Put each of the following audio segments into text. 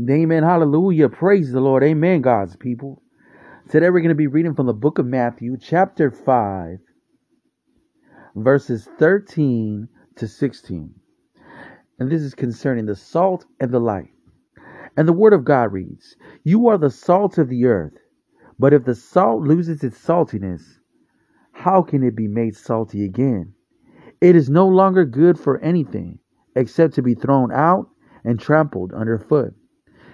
Amen. Hallelujah. Praise the Lord. Amen, God's people. Today we're going to be reading from the book of Matthew, chapter 5, verses 13 to 16. And this is concerning the salt and the light. And the word of God reads You are the salt of the earth, but if the salt loses its saltiness, how can it be made salty again? It is no longer good for anything except to be thrown out and trampled underfoot.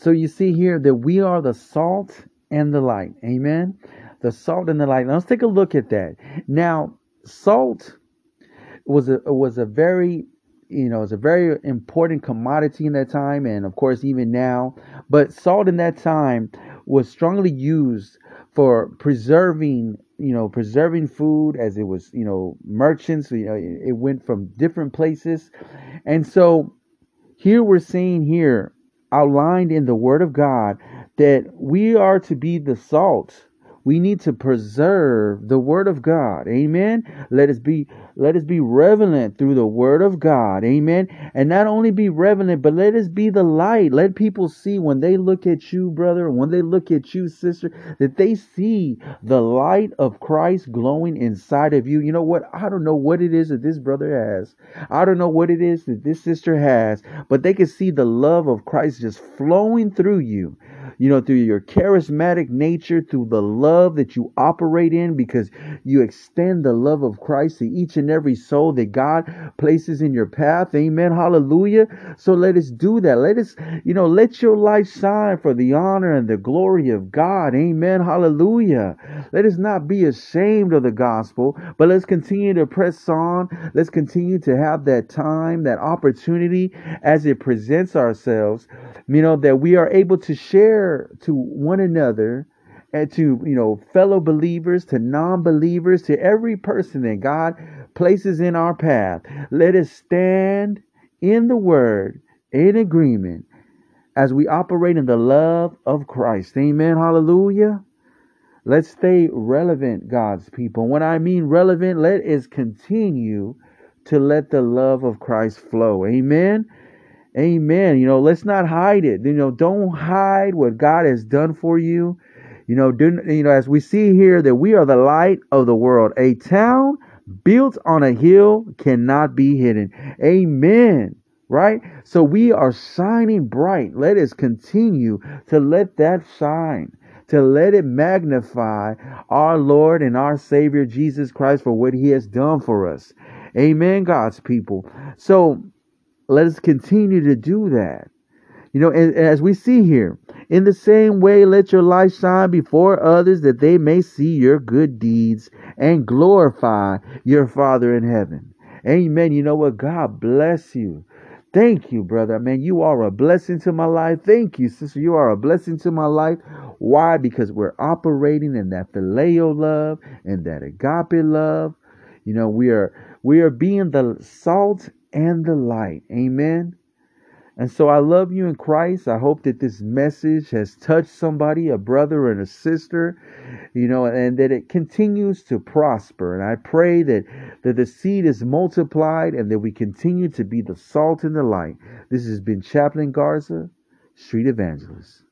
So you see here that we are the salt and the light. Amen. The salt and the light. Now let's take a look at that. Now, salt was a was a very you know, it's a very important commodity in that time, and of course, even now. But salt in that time was strongly used for preserving, you know, preserving food as it was, you know, merchants. You know, it went from different places, and so here we're seeing here outlined in the Word of God that we are to be the salt. We need to preserve the word of God. Amen. Let us be let us be relevant through the word of God. Amen. And not only be relevant, but let us be the light. Let people see when they look at you, brother, when they look at you, sister, that they see the light of Christ glowing inside of you. You know what? I don't know what it is that this brother has. I don't know what it is that this sister has, but they can see the love of Christ just flowing through you you know, through your charismatic nature, through the love that you operate in, because you extend the love of Christ to each and every soul that God places in your path. Amen. Hallelujah. So let us do that. Let us, you know, let your life shine for the honor and the glory of God. Amen. Hallelujah. Let us not be ashamed of the gospel, but let's continue to press on. Let's continue to have that time, that opportunity as it presents ourselves, you know, that we are able to share to one another and to you know fellow believers to non-believers to every person that god places in our path let us stand in the word in agreement as we operate in the love of christ. Amen. Hallelujah. Let's stay relevant god's people. When i mean relevant let us continue to let the love of christ flow. Amen Amen. You know, let's not hide it. You know, don't hide what God has done for you. You know, do, you know, as we see here that we are the light of the world. A town built on a hill cannot be hidden. Amen. Right? So we are shining bright. Let us continue to let that shine to let it magnify our Lord and our Savior Jesus Christ for what He has done for us. Amen, God's people. So let us continue to do that. You know, and, as we see here, in the same way, let your light shine before others that they may see your good deeds and glorify your Father in heaven. Amen. You know what? God bless you. Thank you, brother. Man, you are a blessing to my life. Thank you, sister. You are a blessing to my life. Why? Because we're operating in that phileo love and that agape love. You know, we are we are being the salt and the light. Amen. And so I love you in Christ. I hope that this message has touched somebody, a brother and a sister, you know, and that it continues to prosper. And I pray that, that the seed is multiplied and that we continue to be the salt and the light. This has been Chaplain Garza, Street Evangelist.